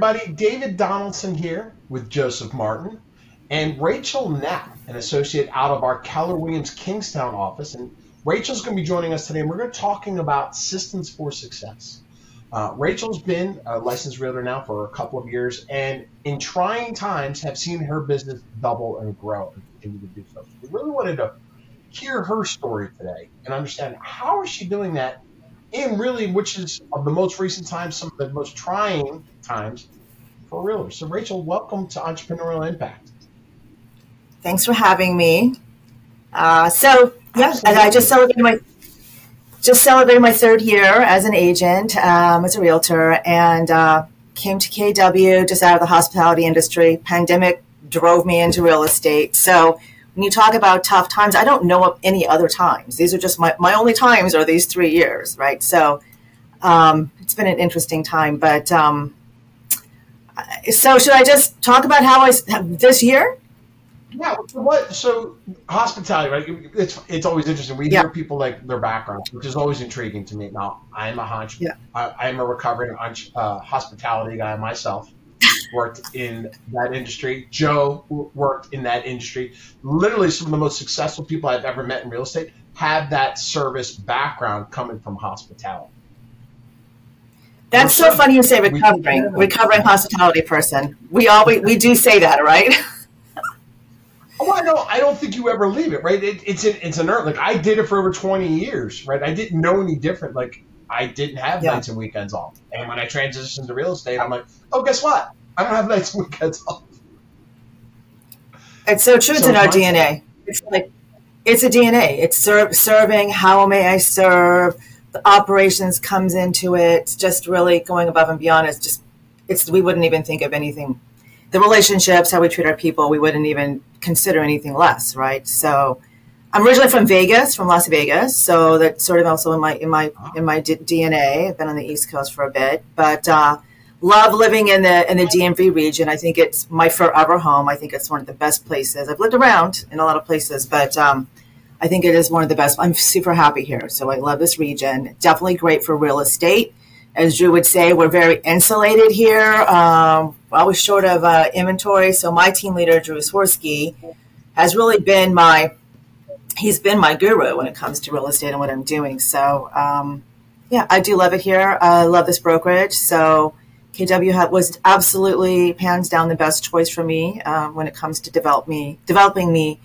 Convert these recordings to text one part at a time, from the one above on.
everybody. David Donaldson here with Joseph Martin and Rachel Knapp, an associate out of our Keller Williams Kingstowne office. And Rachel's going to be joining us today, and we're going to be talking about systems for success. Uh, Rachel's been a licensed realtor now for a couple of years, and in trying times, have seen her business double and grow and continue to do so. We really wanted to hear her story today and understand how is she doing that in really which is of the most recent times, some of the most trying times for realtors. So, Rachel, welcome to Entrepreneurial Impact. Thanks for having me. Uh, so, yeah, and I just celebrated my just celebrated my third year as an agent, um, as a realtor, and uh, came to KW just out of the hospitality industry. Pandemic drove me into real estate. So when you talk about tough times, I don't know of any other times. These are just my, my only times are these three years, right? So um, it's been an interesting time. But um, so should I just talk about how I this year? Yeah. What? So hospitality, right? It's it's always interesting. We yeah. hear people like their backgrounds, which is always intriguing to me. Now, I'm a hunch. Yeah. I, am a recovering uh, hospitality guy myself. worked in that industry. Joe worked in that industry. Literally, some of the most successful people I've ever met in real estate have that service background coming from hospitality. That's so funny you say recovering, recovering hospitality person. We always we do say that, right? Oh, I don't. I don't think you ever leave it, right? It, it's an it's an art. Like I did it for over twenty years, right? I didn't know any different. Like I didn't have yeah. nights and weekends off. And when I transitioned to real estate, I'm like, oh, guess what? I don't have nights and weekends off. It's so true. So it's in our DNA. It's like it's a DNA. It's serve, serving. How may I serve? Operations comes into it. Just really going above and beyond. It's just it's we wouldn't even think of anything the relationships, how we treat our people, we wouldn't even consider anything less, right? So, I'm originally from Vegas, from Las Vegas, so that's sort of also in my in my in my D- DNA. I've been on the East Coast for a bit, but uh, love living in the in the DMV region. I think it's my forever home. I think it's one of the best places. I've lived around in a lot of places, but um, I think it is one of the best. I'm super happy here, so I love this region. Definitely great for real estate as Drew would say, we're very insulated here. Um, always short of uh, inventory. So my team leader, Drew Sworsky, has really been my he's been my guru when it comes to real estate and what I'm doing. So um, yeah, I do love it here. I love this brokerage. So KW was absolutely hands down the best choice for me uh, when it comes to develop me developing me,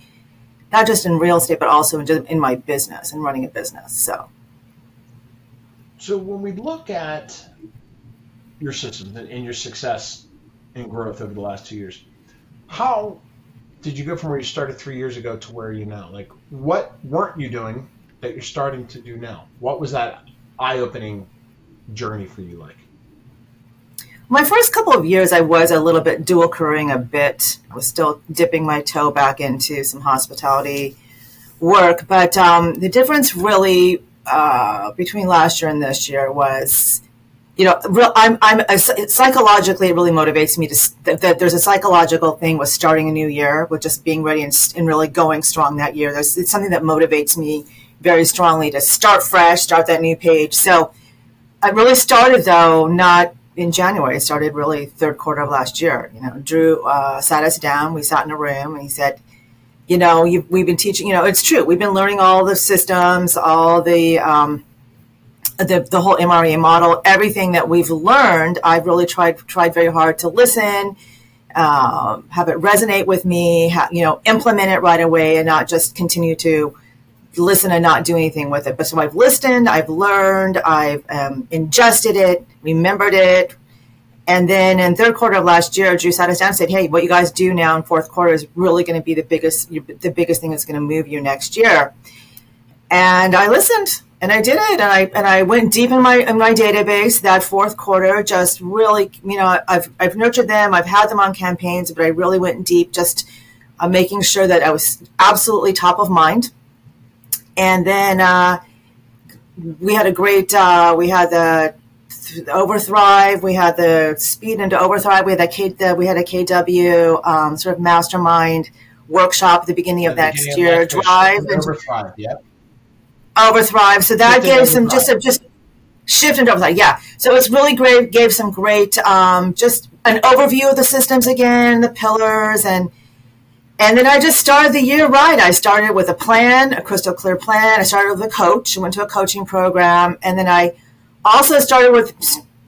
not just in real estate but also in, in my business and running a business. So. So when we look at your systems and your success and growth over the last two years, how did you go from where you started three years ago to where you now? Like, what weren't you doing that you're starting to do now? What was that eye-opening journey for you like? My first couple of years, I was a little bit dual careering a bit. I was still dipping my toe back into some hospitality work, but um, the difference really uh, between last year and this year was, you know, real, I'm, I'm a, psychologically it really motivates me to that, that, there's a psychological thing with starting a new year, with just being ready and, and really going strong that year. There's it's something that motivates me very strongly to start fresh, start that new page. So I really started though not in January. Started really third quarter of last year. You know, Drew uh, sat us down. We sat in a room, and he said you know, we've been teaching, you know, it's true. We've been learning all the systems, all the, um, the, the whole MREA model, everything that we've learned. I've really tried, tried very hard to listen, um, have it resonate with me, ha- you know, implement it right away and not just continue to listen and not do anything with it. But so I've listened, I've learned, I've um, ingested it, remembered it, and then in third quarter of last year, Drew sat us down and said, "Hey, what you guys do now in fourth quarter is really going to be the biggest, the biggest thing that's going to move you next year." And I listened, and I did it, and I and I went deep in my in my database that fourth quarter. Just really, you know, I've I've nurtured them, I've had them on campaigns, but I really went deep, just uh, making sure that I was absolutely top of mind. And then uh, we had a great, uh, we had the Overthrive. We had the Speed into Overthrive. We had K, the, we had a KW um, sort of mastermind workshop at the beginning of next beginning year. Of Drive and Overthrive. Yep. Overthrive. So that gave some just a, just shift into Overthrive. Yeah. So it's really great. Gave some great um, just an overview of the systems again, the pillars, and and then I just started the year right. I started with a plan, a crystal clear plan. I started with a coach. I went to a coaching program, and then I also started with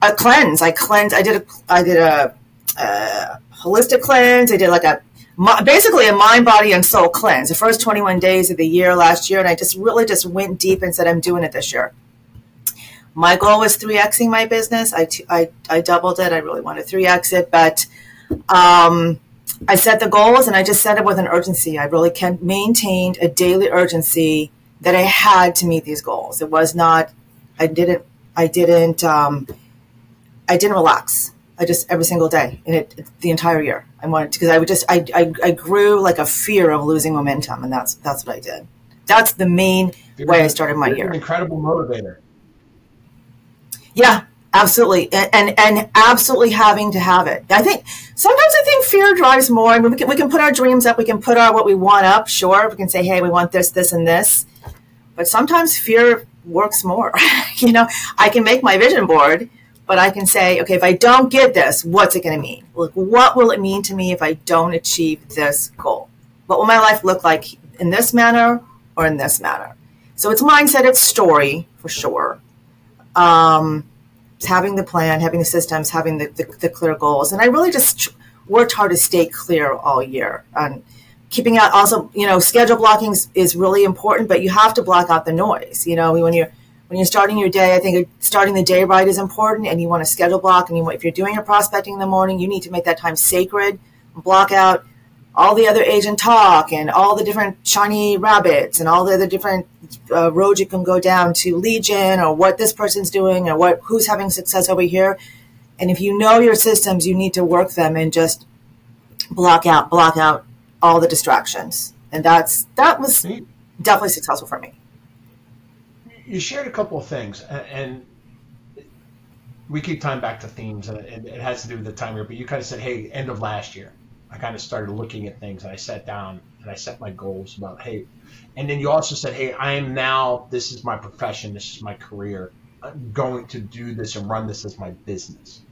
a cleanse. I cleanse. I did a I did a, a holistic cleanse. I did like a basically a mind, body, and soul cleanse. The first 21 days of the year last year, and I just really just went deep and said, I'm doing it this year. My goal was 3xing my business. I, I, I doubled it. I really wanted 3x it, but um, I set the goals and I just set it with an urgency. I really maintained a daily urgency that I had to meet these goals. It was not, I didn't, I didn't, um, I didn't relax. I just every single day and it, it the entire year. I wanted to because I would just I, I, I grew like a fear of losing momentum, and that's that's what I did. That's the main you're way I started my year. incredible motivator. Yeah, absolutely, and, and, and absolutely having to have it. I think sometimes I think fear drives more. I mean, we can we can put our dreams up, we can put our what we want up. Sure, we can say, hey, we want this, this, and this. But sometimes fear works more. you know, I can make my vision board but I can say, okay, if I don't get this, what's it going to mean? Like, what will it mean to me if I don't achieve this goal? What will my life look like in this manner or in this manner? So it's mindset, it's story for sure. Um, it's having the plan, having the systems, having the, the, the clear goals. And I really just worked hard to stay clear all year. And keeping out also, you know, schedule blocking is really important, but you have to block out the noise. You know, when you're when you're starting your day, I think starting the day right is important, and you want to schedule block. And you, if you're doing your prospecting in the morning, you need to make that time sacred. Block out all the other agent talk and all the different shiny rabbits and all the other different uh, roads you can go down to lead gen or what this person's doing or what who's having success over here. And if you know your systems, you need to work them and just block out, block out all the distractions. And that's that was definitely successful for me you shared a couple of things, and we keep tying back to themes, and it has to do with the time here. But you kind of said, "Hey, end of last year." I kind of started looking at things, and I sat down and I set my goals about, hey, and then you also said, hey, I am now. This is my profession. This is my career. I'm going to do this and run this as my business,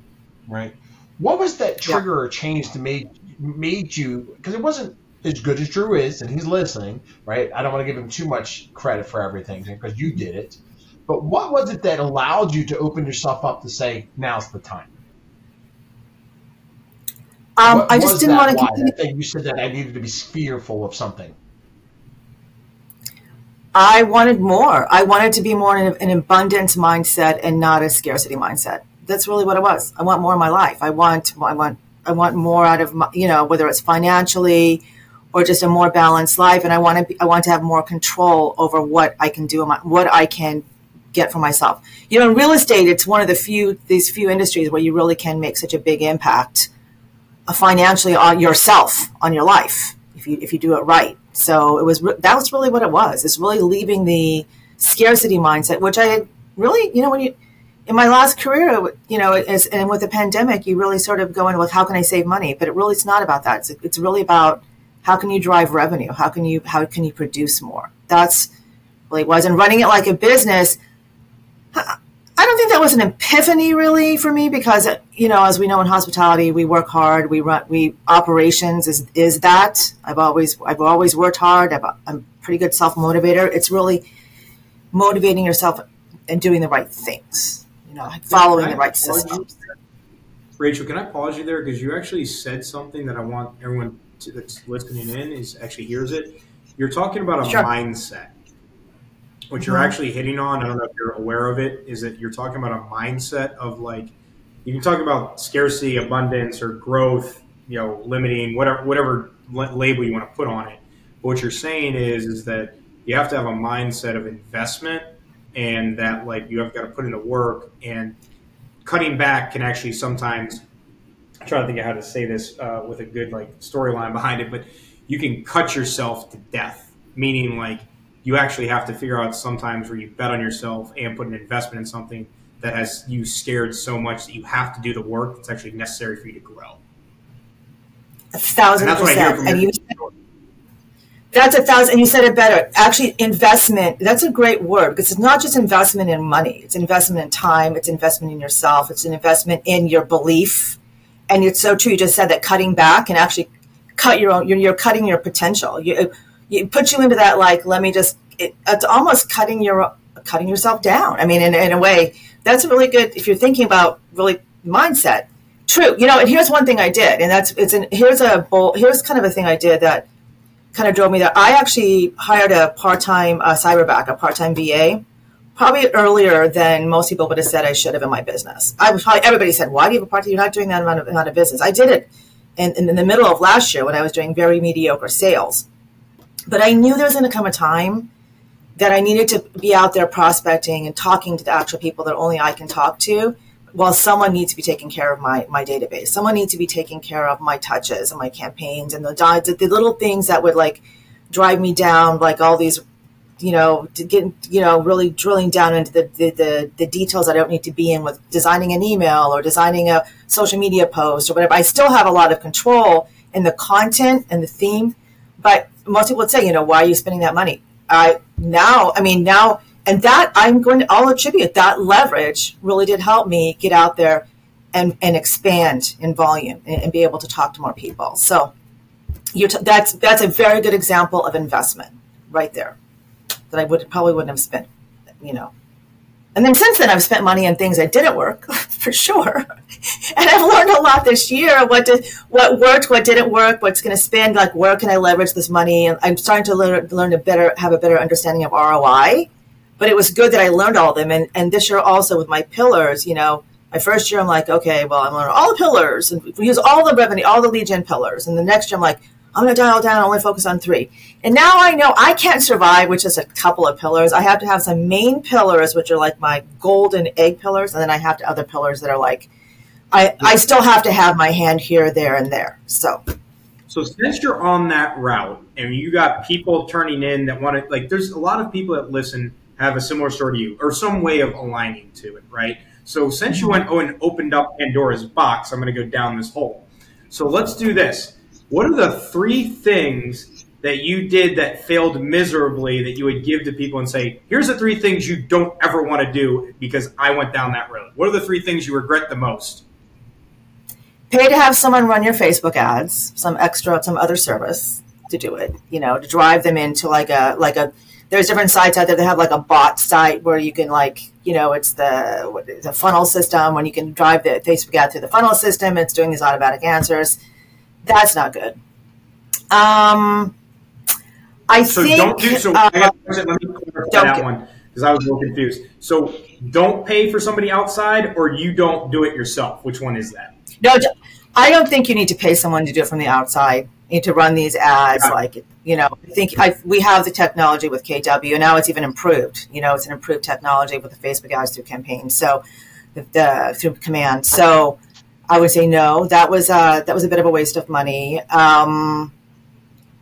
right? What was that trigger yeah. or change to make made you? Because it wasn't as good as Drew is, and he's listening, right? I don't want to give him too much credit for everything because you did it. But what was it that allowed you to open yourself up to say, now's the time? Um, I just didn't want to continue. That You said that I needed to be fearful of something. I wanted more. I wanted to be more in an abundance mindset and not a scarcity mindset. That's really what it was. I want more in my life. I want, I want, I want more out of my, you know, whether it's financially, or just a more balanced life. And I want to be, I want to have more control over what I can do, what I can get for myself. You know, in real estate, it's one of the few these few industries where you really can make such a big impact uh, financially on yourself, on your life, if you if you do it right. So it was that was really what it was. It's really leaving the scarcity mindset, which I really, you know, when you in my last career, you know, as, and with the pandemic, you really sort of go into, well, how can I save money? But it really, it's not about that. It's, it's really about how can you drive revenue? How can you how can you produce more? That's really it was. And running it like a business, I don't think that was an epiphany really for me because you know, as we know in hospitality, we work hard. We run we operations is is that. I've always I've always worked hard. i am a pretty good self motivator. It's really motivating yourself and doing the right things. You know, following the right systems. Rachel, can I pause you there because you actually said something that I want everyone to, that's listening in is actually hears it. You're talking about a sure. mindset. What you're mm-hmm. actually hitting on, I don't know if you're aware of it, is that you're talking about a mindset of like you can talk about scarcity, abundance, or growth, you know, limiting, whatever whatever label you want to put on it. But what you're saying is is that you have to have a mindset of investment and that like you have got to put in the work and cutting back can actually sometimes I'm trying to think of how to say this uh, with a good like storyline behind it, but you can cut yourself to death, meaning like you actually have to figure out sometimes where you bet on yourself and put an investment in something that has you scared so much that you have to do the work that's actually necessary for you to grow. A thousand and percent. And you, that's a thousand. And you said it better. Actually, investment. That's a great word because it's not just investment in money. It's investment in time. It's investment in yourself. It's an investment in your belief and it's so true. You just said that cutting back and actually cut your own. You're, you're cutting your potential. You, it puts you into that like let me just. It, it's almost cutting your cutting yourself down. I mean, in, in a way, that's really good if you're thinking about really mindset. True, you know. And here's one thing I did, and that's it's an here's a here's kind of a thing I did that kind of drove me there. I actually hired a part time uh, cyberback, a part time VA, probably earlier than most people would have said I should have in my business. I was probably everybody said, "Why do you have a part time? You're not doing that amount of, amount of business." I did it in, in, in the middle of last year when I was doing very mediocre sales, but I knew there was going to come a time that I needed to be out there prospecting and talking to the actual people that only I can talk to. While someone needs to be taking care of my, my database, someone needs to be taking care of my touches and my campaigns and the, the, the little things that would like drive me down, like all these you know, to get, you know, really drilling down into the, the, the, the, details I don't need to be in with designing an email or designing a social media post or whatever. I still have a lot of control in the content and the theme, but most people would say, you know, why are you spending that money? I now, I mean, now, and that I'm going to, I'll attribute that leverage really did help me get out there and, and expand in volume and, and be able to talk to more people. So you t- that's, that's a very good example of investment right there that I would probably wouldn't have spent, you know. And then since then, I've spent money on things that didn't work for sure, and I've learned a lot this year. What did what worked, what didn't work, what's going to spend, like where can I leverage this money? And I'm starting to learn to learn better have a better understanding of ROI. But it was good that I learned all of them. And and this year also with my pillars, you know, my first year I'm like, okay, well I'm learning all the pillars and we use all the revenue, all the lead gen pillars. And the next year I'm like, I'm going to dial down, only focus on three. And now I know I can't survive with just a couple of pillars. I have to have some main pillars, which are like my golden egg pillars, and then I have to other pillars that are like, I, I still have to have my hand here, there, and there. So. So since you're on that route and you got people turning in that want to, like, there's a lot of people that listen have a similar story to you or some way of aligning to it, right? So since you went oh, and opened up Pandora's box, I'm going to go down this hole. So let's do this what are the three things that you did that failed miserably that you would give to people and say, here's the three things you don't ever want to do because I went down that road? What are the three things you regret the most? Pay to have someone run your Facebook ads, some extra, some other service to do it, you know, to drive them into like a, like a, there's different sites out there that have like a bot site where you can like, you know, it's the, the funnel system when you can drive the Facebook ad through the funnel system. It's doing these automatic answers that's not good. Um, I so think. Don't do, so uh, let me clarify that get, one because I was a little confused. So don't pay for somebody outside, or you don't do it yourself. Which one is that? No, I don't think you need to pay someone to do it from the outside. You need to run these ads, like you know. I think I, we have the technology with KW and now. It's even improved. You know, it's an improved technology with the Facebook ads through campaign. So the, the through command. So I would say no. That was uh, that was a bit of a waste of money. Um,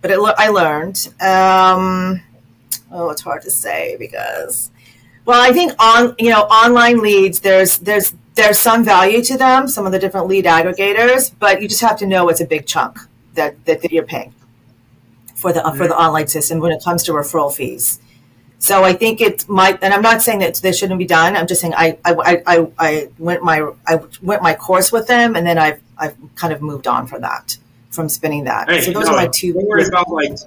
but it, I learned. Um, oh, it's hard to say because, well, I think on you know online leads. There's there's there's some value to them. Some of the different lead aggregators, but you just have to know it's a big chunk that that, that you're paying for the mm-hmm. for the online system when it comes to referral fees. So I think it might, and I'm not saying that this shouldn't be done. I'm just saying I, I, I, I went my I went my course with them, and then I've I've kind of moved on from that, from spinning that. Hey, so those no, are my two. Don't worry about like.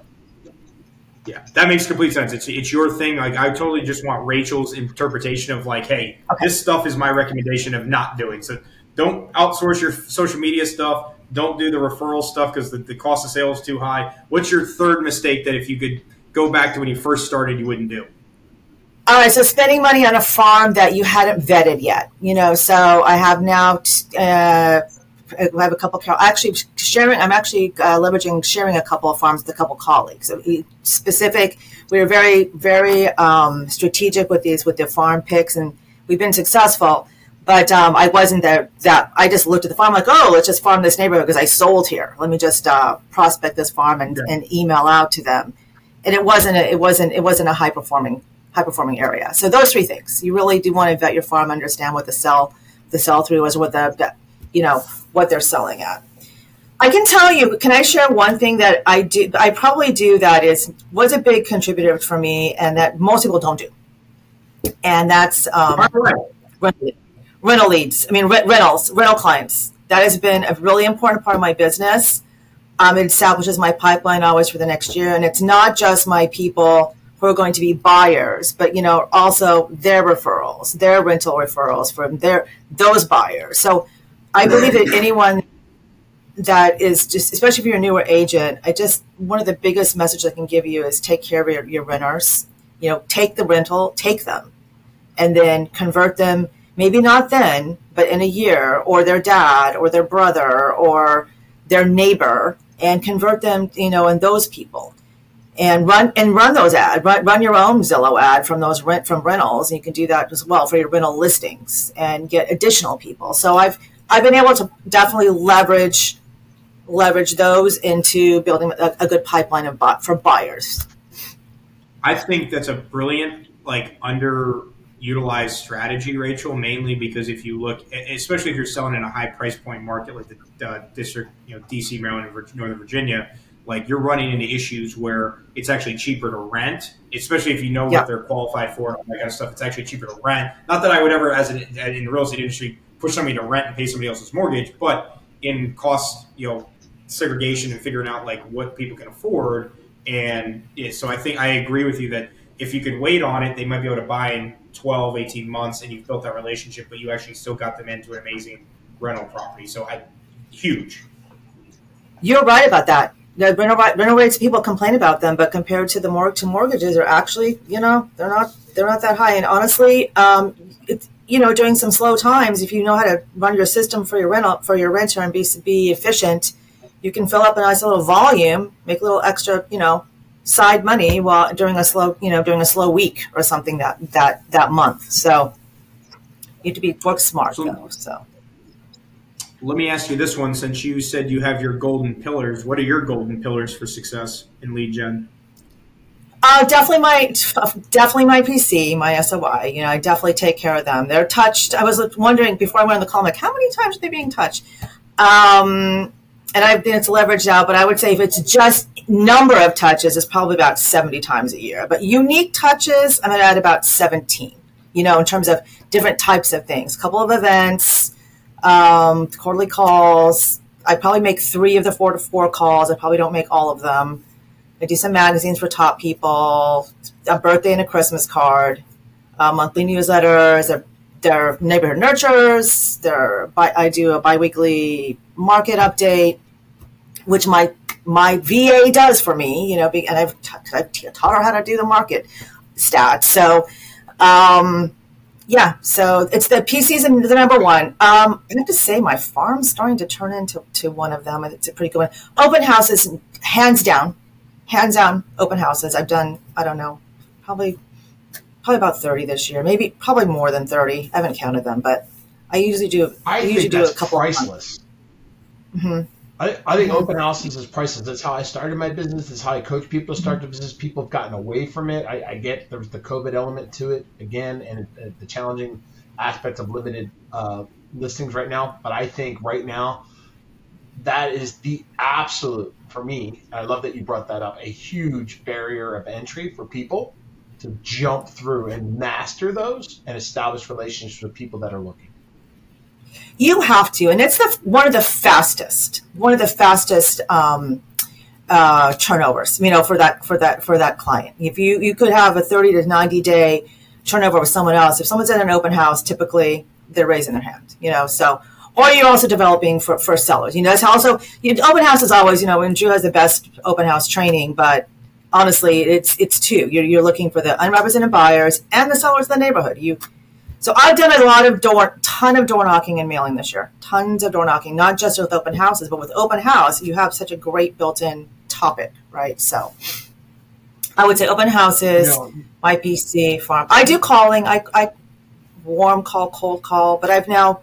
Yeah, that makes complete sense. It's it's your thing. Like I totally just want Rachel's interpretation of like, hey, okay. this stuff is my recommendation of not doing. So don't outsource your social media stuff. Don't do the referral stuff because the, the cost of sales is too high. What's your third mistake that if you could go back to when you first started, you wouldn't do? All right, so spending money on a farm that you hadn't vetted yet, you know. So I have now, uh, I have a couple. Actually, sharing. I'm actually uh, leveraging sharing a couple of farms with a couple of colleagues. So specific. We are very, very um, strategic with these with the farm picks, and we've been successful. But um, I wasn't there. That I just looked at the farm like, oh, let's just farm this neighborhood because I sold here. Let me just uh, prospect this farm and, yeah. and email out to them and it wasn't a, it wasn't it wasn't a high performing high performing area. So those three things you really do want to vet your farm, understand what the sell the sell through is, what the you know what they're selling at. I can tell you. Can I share one thing that I do? I probably do that is was a big contributor for me, and that most people don't do, and that's um, rental, rental leads. I mean rentals, rental clients. That has been a really important part of my business. Um, it establishes my pipeline always for the next year, and it's not just my people who are going to be buyers, but you know also their referrals, their rental referrals from their those buyers. So I believe that anyone that is just, especially if you're a newer agent, I just one of the biggest messages I can give you is take care of your, your renters. You know, take the rental, take them, and then convert them. Maybe not then, but in a year, or their dad, or their brother, or their neighbor, and convert them. You know, and those people and run and run those ads. Run, run your own Zillow ad from those rent from rentals. And you can do that as well for your rental listings and get additional people. So I've I've been able to definitely leverage leverage those into building a, a good pipeline of for buyers. I think that's a brilliant like underutilized strategy, Rachel. Mainly because if you look, especially if you're selling in a high price point market like the uh, district, you know, DC, Maryland, Northern Virginia like you're running into issues where it's actually cheaper to rent, especially if you know yeah. what they're qualified for and that kind of stuff. It's actually cheaper to rent. Not that I would ever, as an, in the real estate industry, push somebody to rent and pay somebody else's mortgage, but in cost, you know, segregation and figuring out like what people can afford. And yeah, so I think I agree with you that if you could wait on it, they might be able to buy in 12, 18 months and you've built that relationship, but you actually still got them into an amazing rental property. So I, huge. You're right about that the rental, rental rates people complain about them, but compared to the mortgage to mortgages, are actually you know they're not they're not that high. And honestly, um, you know during some slow times, if you know how to run your system for your rental for your renter and be be efficient, you can fill up a nice little volume, make a little extra you know side money while during a slow you know during a slow week or something that that that month. So you have to be book smart so, though. So let me ask you this one since you said you have your golden pillars. What are your golden pillars for success in lead gen? Uh, definitely my definitely my PC, my SOI. You know, I definitely take care of them. They're touched. I was wondering before I went on the call, like how many times are they being touched? Um, and I've been it's leveraged out, but I would say if it's just number of touches, it's probably about seventy times a year. But unique touches, I'm at about seventeen. You know, in terms of different types of things, a couple of events um, quarterly calls. I probably make three of the four to four calls. I probably don't make all of them. I do some magazines for top people, a birthday and a Christmas card, uh, monthly newsletters. They're, neighborhood nurturers. They're I do a biweekly market update, which my my VA does for me. You know, and I've, t- I've taught her how to do the market stats. So. Um, yeah, so it's the PC's and the number one. Um, I have to say, my farm's starting to turn into to one of them. It's a pretty good one. Open houses, hands down, hands down. Open houses. I've done. I don't know, probably probably about thirty this year. Maybe probably more than thirty. I haven't counted them, but I usually do. I, I usually do a couple. Priceless. Mm-hmm. I, I think open houses is priceless. That's how I started my business. That's how I coach people to start the business. People have gotten away from it. I, I get there's the COVID element to it again, and uh, the challenging aspects of limited uh, listings right now. But I think right now that is the absolute for me. I love that you brought that up. A huge barrier of entry for people to jump through and master those and establish relationships with people that are looking. You have to, and it's the one of the fastest, one of the fastest um, uh, turnovers. You know, for that for that for that client. If you you could have a thirty to ninety day turnover with someone else. If someone's at an open house, typically they're raising their hand. You know, so or you're also developing for, for sellers. You know, it's also you open house is always you know, and Drew has the best open house training, but honestly, it's it's two. You're, you're looking for the unrepresented buyers and the sellers in the neighborhood. You so I've done a lot of door, ton of door knocking and mailing this year. Tons of door knocking, not just with open houses, but with open house, you have such a great built-in topic, right? So I would say open houses, no. my PC farm. I do calling. I, I warm call, cold call, but I've now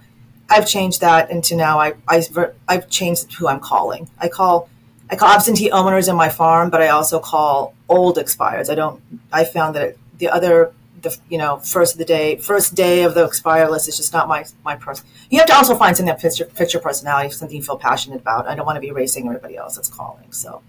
I've changed that into now I, I I've changed who I'm calling. I call I call absentee owners in my farm, but I also call old expires. I don't. I found that the other the you know first of the day, first day of the expire list is just not my my person. You have to also find something that fits your, fits your personality, something you feel passionate about. I don't want to be racing everybody else that's calling. So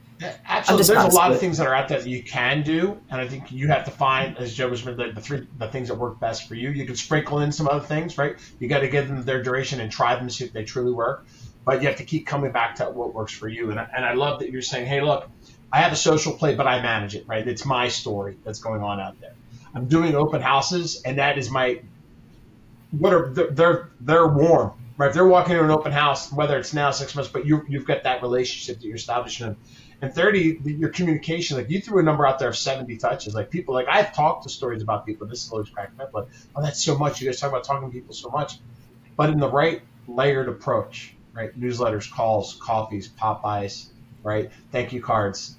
Absolutely, there's a lot of things that are out there that you can do, and I think you have to find, as Joe was mentioning, the three the things that work best for you. You can sprinkle in some other things, right? You got to give them their duration and try them to see if they truly work, but you have to keep coming back to what works for you. And I, and I love that you're saying, hey, look, I have a social play, but I manage it, right? It's my story that's going on out there. I'm doing open houses, and that is my what are they're they're warm, right? If they're walking into an open house, whether it's now six months, but you you've got that relationship that you're establishing. And 30, your communication, like you threw a number out there of 70 touches. Like people, like I've talked to stories about people. This is always cracking up. Like, oh, that's so much. You guys talk about talking to people so much, but in the right layered approach, right? Newsletters, calls, coffees, pop-bys, right? Thank you cards,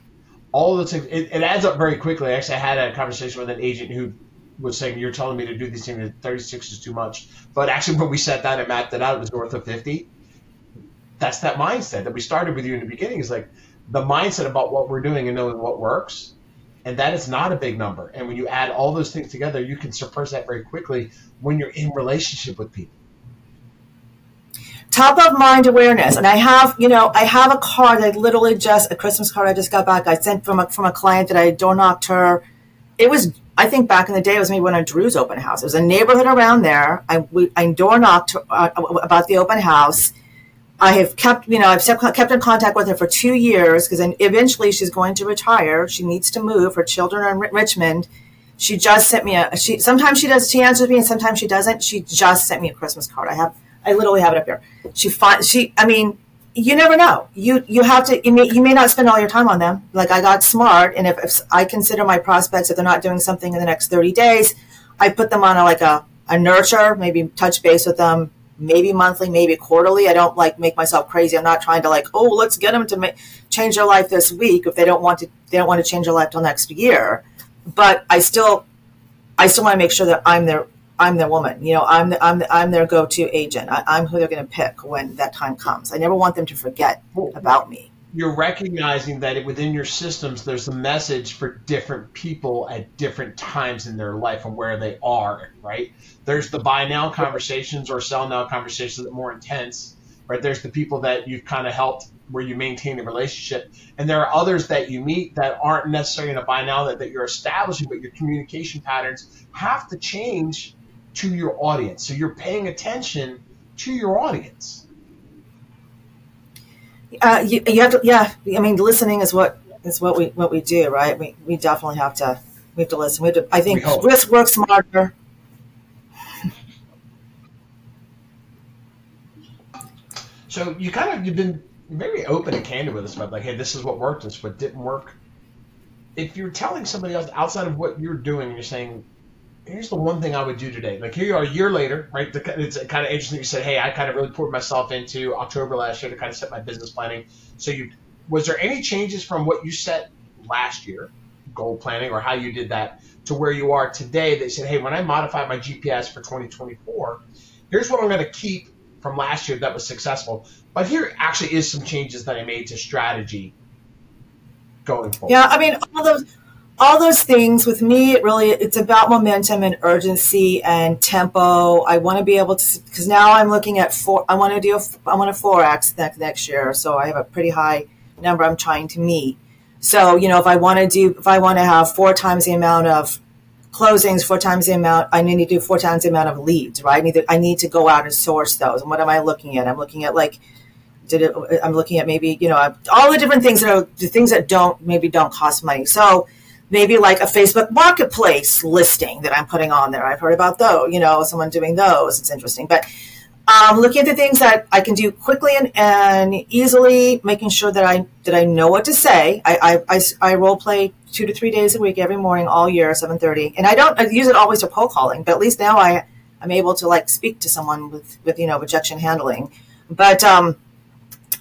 all of those things. It, it adds up very quickly. Actually, I had a conversation with an agent who was saying, "You're telling me to do these things. 36 is too much." But actually, when we sat down and mapped it out, it was north of 50. That's that mindset that we started with you in the beginning. Is like the mindset about what we're doing and knowing what works. And that is not a big number. And when you add all those things together, you can suppress that very quickly when you're in relationship with people. Top of mind awareness. And I have, you know, I have a card I literally just, a Christmas card I just got back. I sent from a, from a client that I door knocked her. It was, I think back in the day, it was maybe one of Drew's open house. It was a neighborhood around there. I, we, I door knocked uh, about the open house I have kept, you know, I've kept in contact with her for two years because eventually she's going to retire. She needs to move. Her children are in Richmond. She just sent me a. She sometimes she does. She answers me, and sometimes she doesn't. She just sent me a Christmas card. I have. I literally have it up here. She she. I mean, you never know. You you have to. You may, you may not spend all your time on them. Like I got smart, and if, if I consider my prospects if they're not doing something in the next thirty days, I put them on a, like a a nurture. Maybe touch base with them maybe monthly, maybe quarterly. I don't like make myself crazy. I'm not trying to like, oh, let's get them to ma- change their life this week if they don't want to. They don't want to change their life till next year. But I still, I still want to make sure that I'm their I'm their woman. You know, I'm the, I'm the, I'm their go to agent. I, am who they're going to pick when that time comes. I never want them to forget about me you're recognizing that within your systems there's a message for different people at different times in their life and where they are right? There's the buy now conversations or sell now conversations that are more intense right? There's the people that you've kind of helped where you maintain a relationship. And there are others that you meet that aren't necessarily in a buy now that, that you're establishing but your communication patterns have to change to your audience. So you're paying attention to your audience uh, you, you have to, yeah. I mean, listening is what is what we what we do, right? We we definitely have to we have to listen. We have to. I think risk work smarter. So you kind of you've been very open and candid with us about like, hey, this is what worked, this is what didn't work. If you're telling somebody else outside of what you're doing, you're saying, here's the one thing I would do today. Like here you are a year later, right? It's kind of interesting. You said, hey, I kind of really poured myself into October last year to kind of set my business planning. So you, was there any changes from what you set last year, goal planning, or how you did that to where you are today? That said, hey, when I modify my GPS for 2024, here's what I'm going to keep from last year that was successful. But here actually is some changes that I made to strategy going forward. Yeah, I mean all those all those things with me it really it's about momentum and urgency and tempo. I want to be able to because now i'm looking at four i want to do a, i want a 4x next, next year so i have a pretty high number i'm trying to meet. So you know if i want to do if i want to have four times the amount of closings four times the amount i need to do four times the amount of leads right? I need to, I need to go out and source those. And what am i looking at? I'm looking at like did it i'm looking at maybe you know all the different things that are the things that don't maybe don't cost money. So maybe like a Facebook marketplace listing that I'm putting on there. I've heard about those, you know, someone doing those. It's interesting. But um, looking at the things that I can do quickly and, and easily, making sure that I that I know what to say. I, I, I, I role play two to three days a week every morning all year, seven thirty, and I don't I use it always for cold calling, but at least now I I'm able to like speak to someone with with you know rejection handling. But um,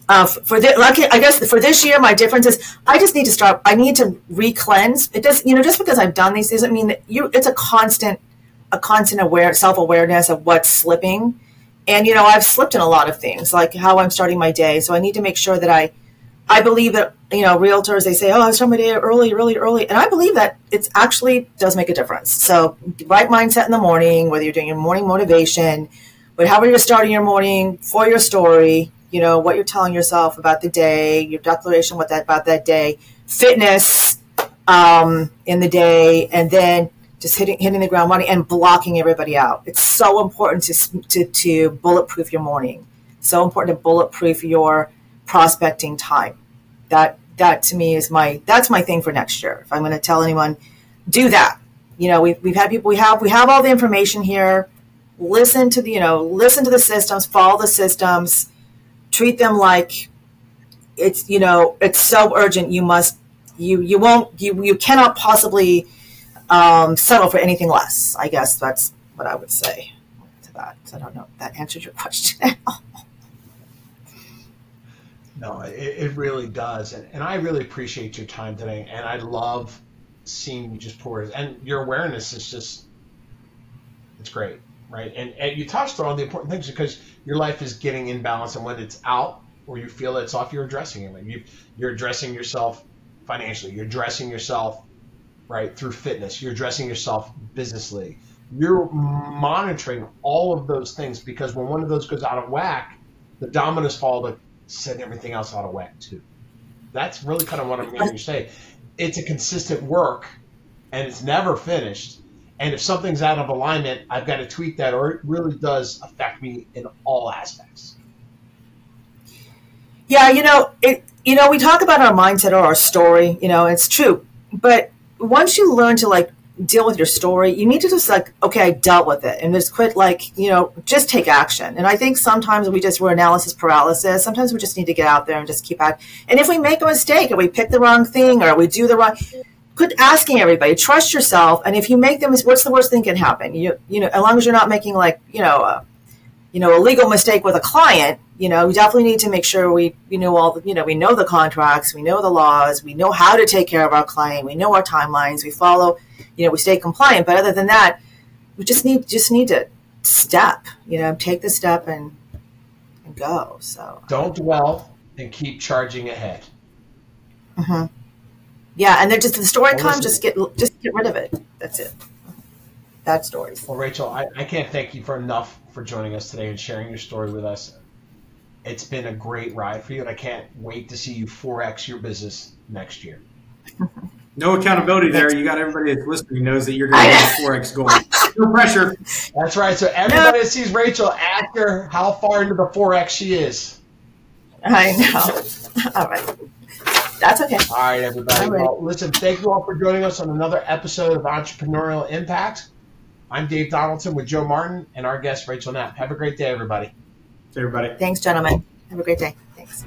uh, for the, I guess for this year, my difference is I just need to start. I need to re-cleanse. It does, you know, just because I've done these doesn't mean that you. It's a constant, a constant aware self awareness of what's slipping, and you know, I've slipped in a lot of things, like how I'm starting my day. So I need to make sure that I, I believe that you know, realtors they say, oh, I start my day early, really early, and I believe that it actually does make a difference. So right mindset in the morning, whether you're doing your morning motivation, but however you're starting your morning for your story, you know, what you're telling yourself about the day, your declaration what that about that day, fitness um, in the day, and then just hitting hitting the ground running and blocking everybody out. It's so important to to, to bulletproof your morning. So important to bulletproof your prospecting time. That that to me is my that's my thing for next year. If I'm going to tell anyone, do that. You know, we've, we've had people we have we have all the information here. Listen to the you know listen to the systems, follow the systems, treat them like it's you know it's so urgent. You must you you won't you you cannot possibly um, settle for anything less. I guess that's what I would say to that. I don't know if that answers your question. No, it, it really does. And, and I really appreciate your time today. And I love seeing you just pour. And your awareness is just, it's great, right? And, and you touched on the important things because your life is getting in balance. And when it's out or you feel it's off, you're addressing it. You, you're addressing yourself financially. You're addressing yourself, right, through fitness. You're addressing yourself businessly. You're monitoring all of those things because when one of those goes out of whack, the dominoes fall to set everything else out of whack too. That's really kind of what I'm hearing you say. It's a consistent work, and it's never finished. And if something's out of alignment, I've got to tweak that, or it really does affect me in all aspects. Yeah, you know, it. You know, we talk about our mindset or our story. You know, it's true, but once you learn to like deal with your story, you need to just like, okay, I dealt with it and just quit like, you know, just take action. And I think sometimes we just, we're analysis paralysis. Sometimes we just need to get out there and just keep at. And if we make a mistake or we pick the wrong thing or we do the wrong, quit asking everybody, trust yourself. And if you make them, what's the worst thing can happen? You, you know, as long as you're not making like, you know, a, you know, a legal mistake with a client, you know, we definitely need to make sure we, we know all the, you know, we know the contracts, we know the laws, we know how to take care of our client, we know our timelines, we follow, you know, we stay compliant. But other than that, we just need, just need to step, you know, take the step and, and go. So don't dwell and keep charging ahead. Mm-hmm. Yeah. And they're just the story comes, just get, just get rid of it. That's it. Bad stories. Well, Rachel, I, I can't thank you for enough for joining us today and sharing your story with us. It's been a great ride for you, and I can't wait to see you 4x your business next year. No accountability there. You got everybody that's listening knows that you're going to get 4x goal. No pressure. That's right. So everybody that sees Rachel, ask her how far into the 4x she is. I know. All right. That's okay. All right, everybody. All right. Well, listen, thank you all for joining us on another episode of Entrepreneurial Impact. I'm Dave Donaldson with Joe Martin and our guest, Rachel Knapp. Have a great day, everybody. everybody. Thanks, gentlemen. Have a great day. Thanks.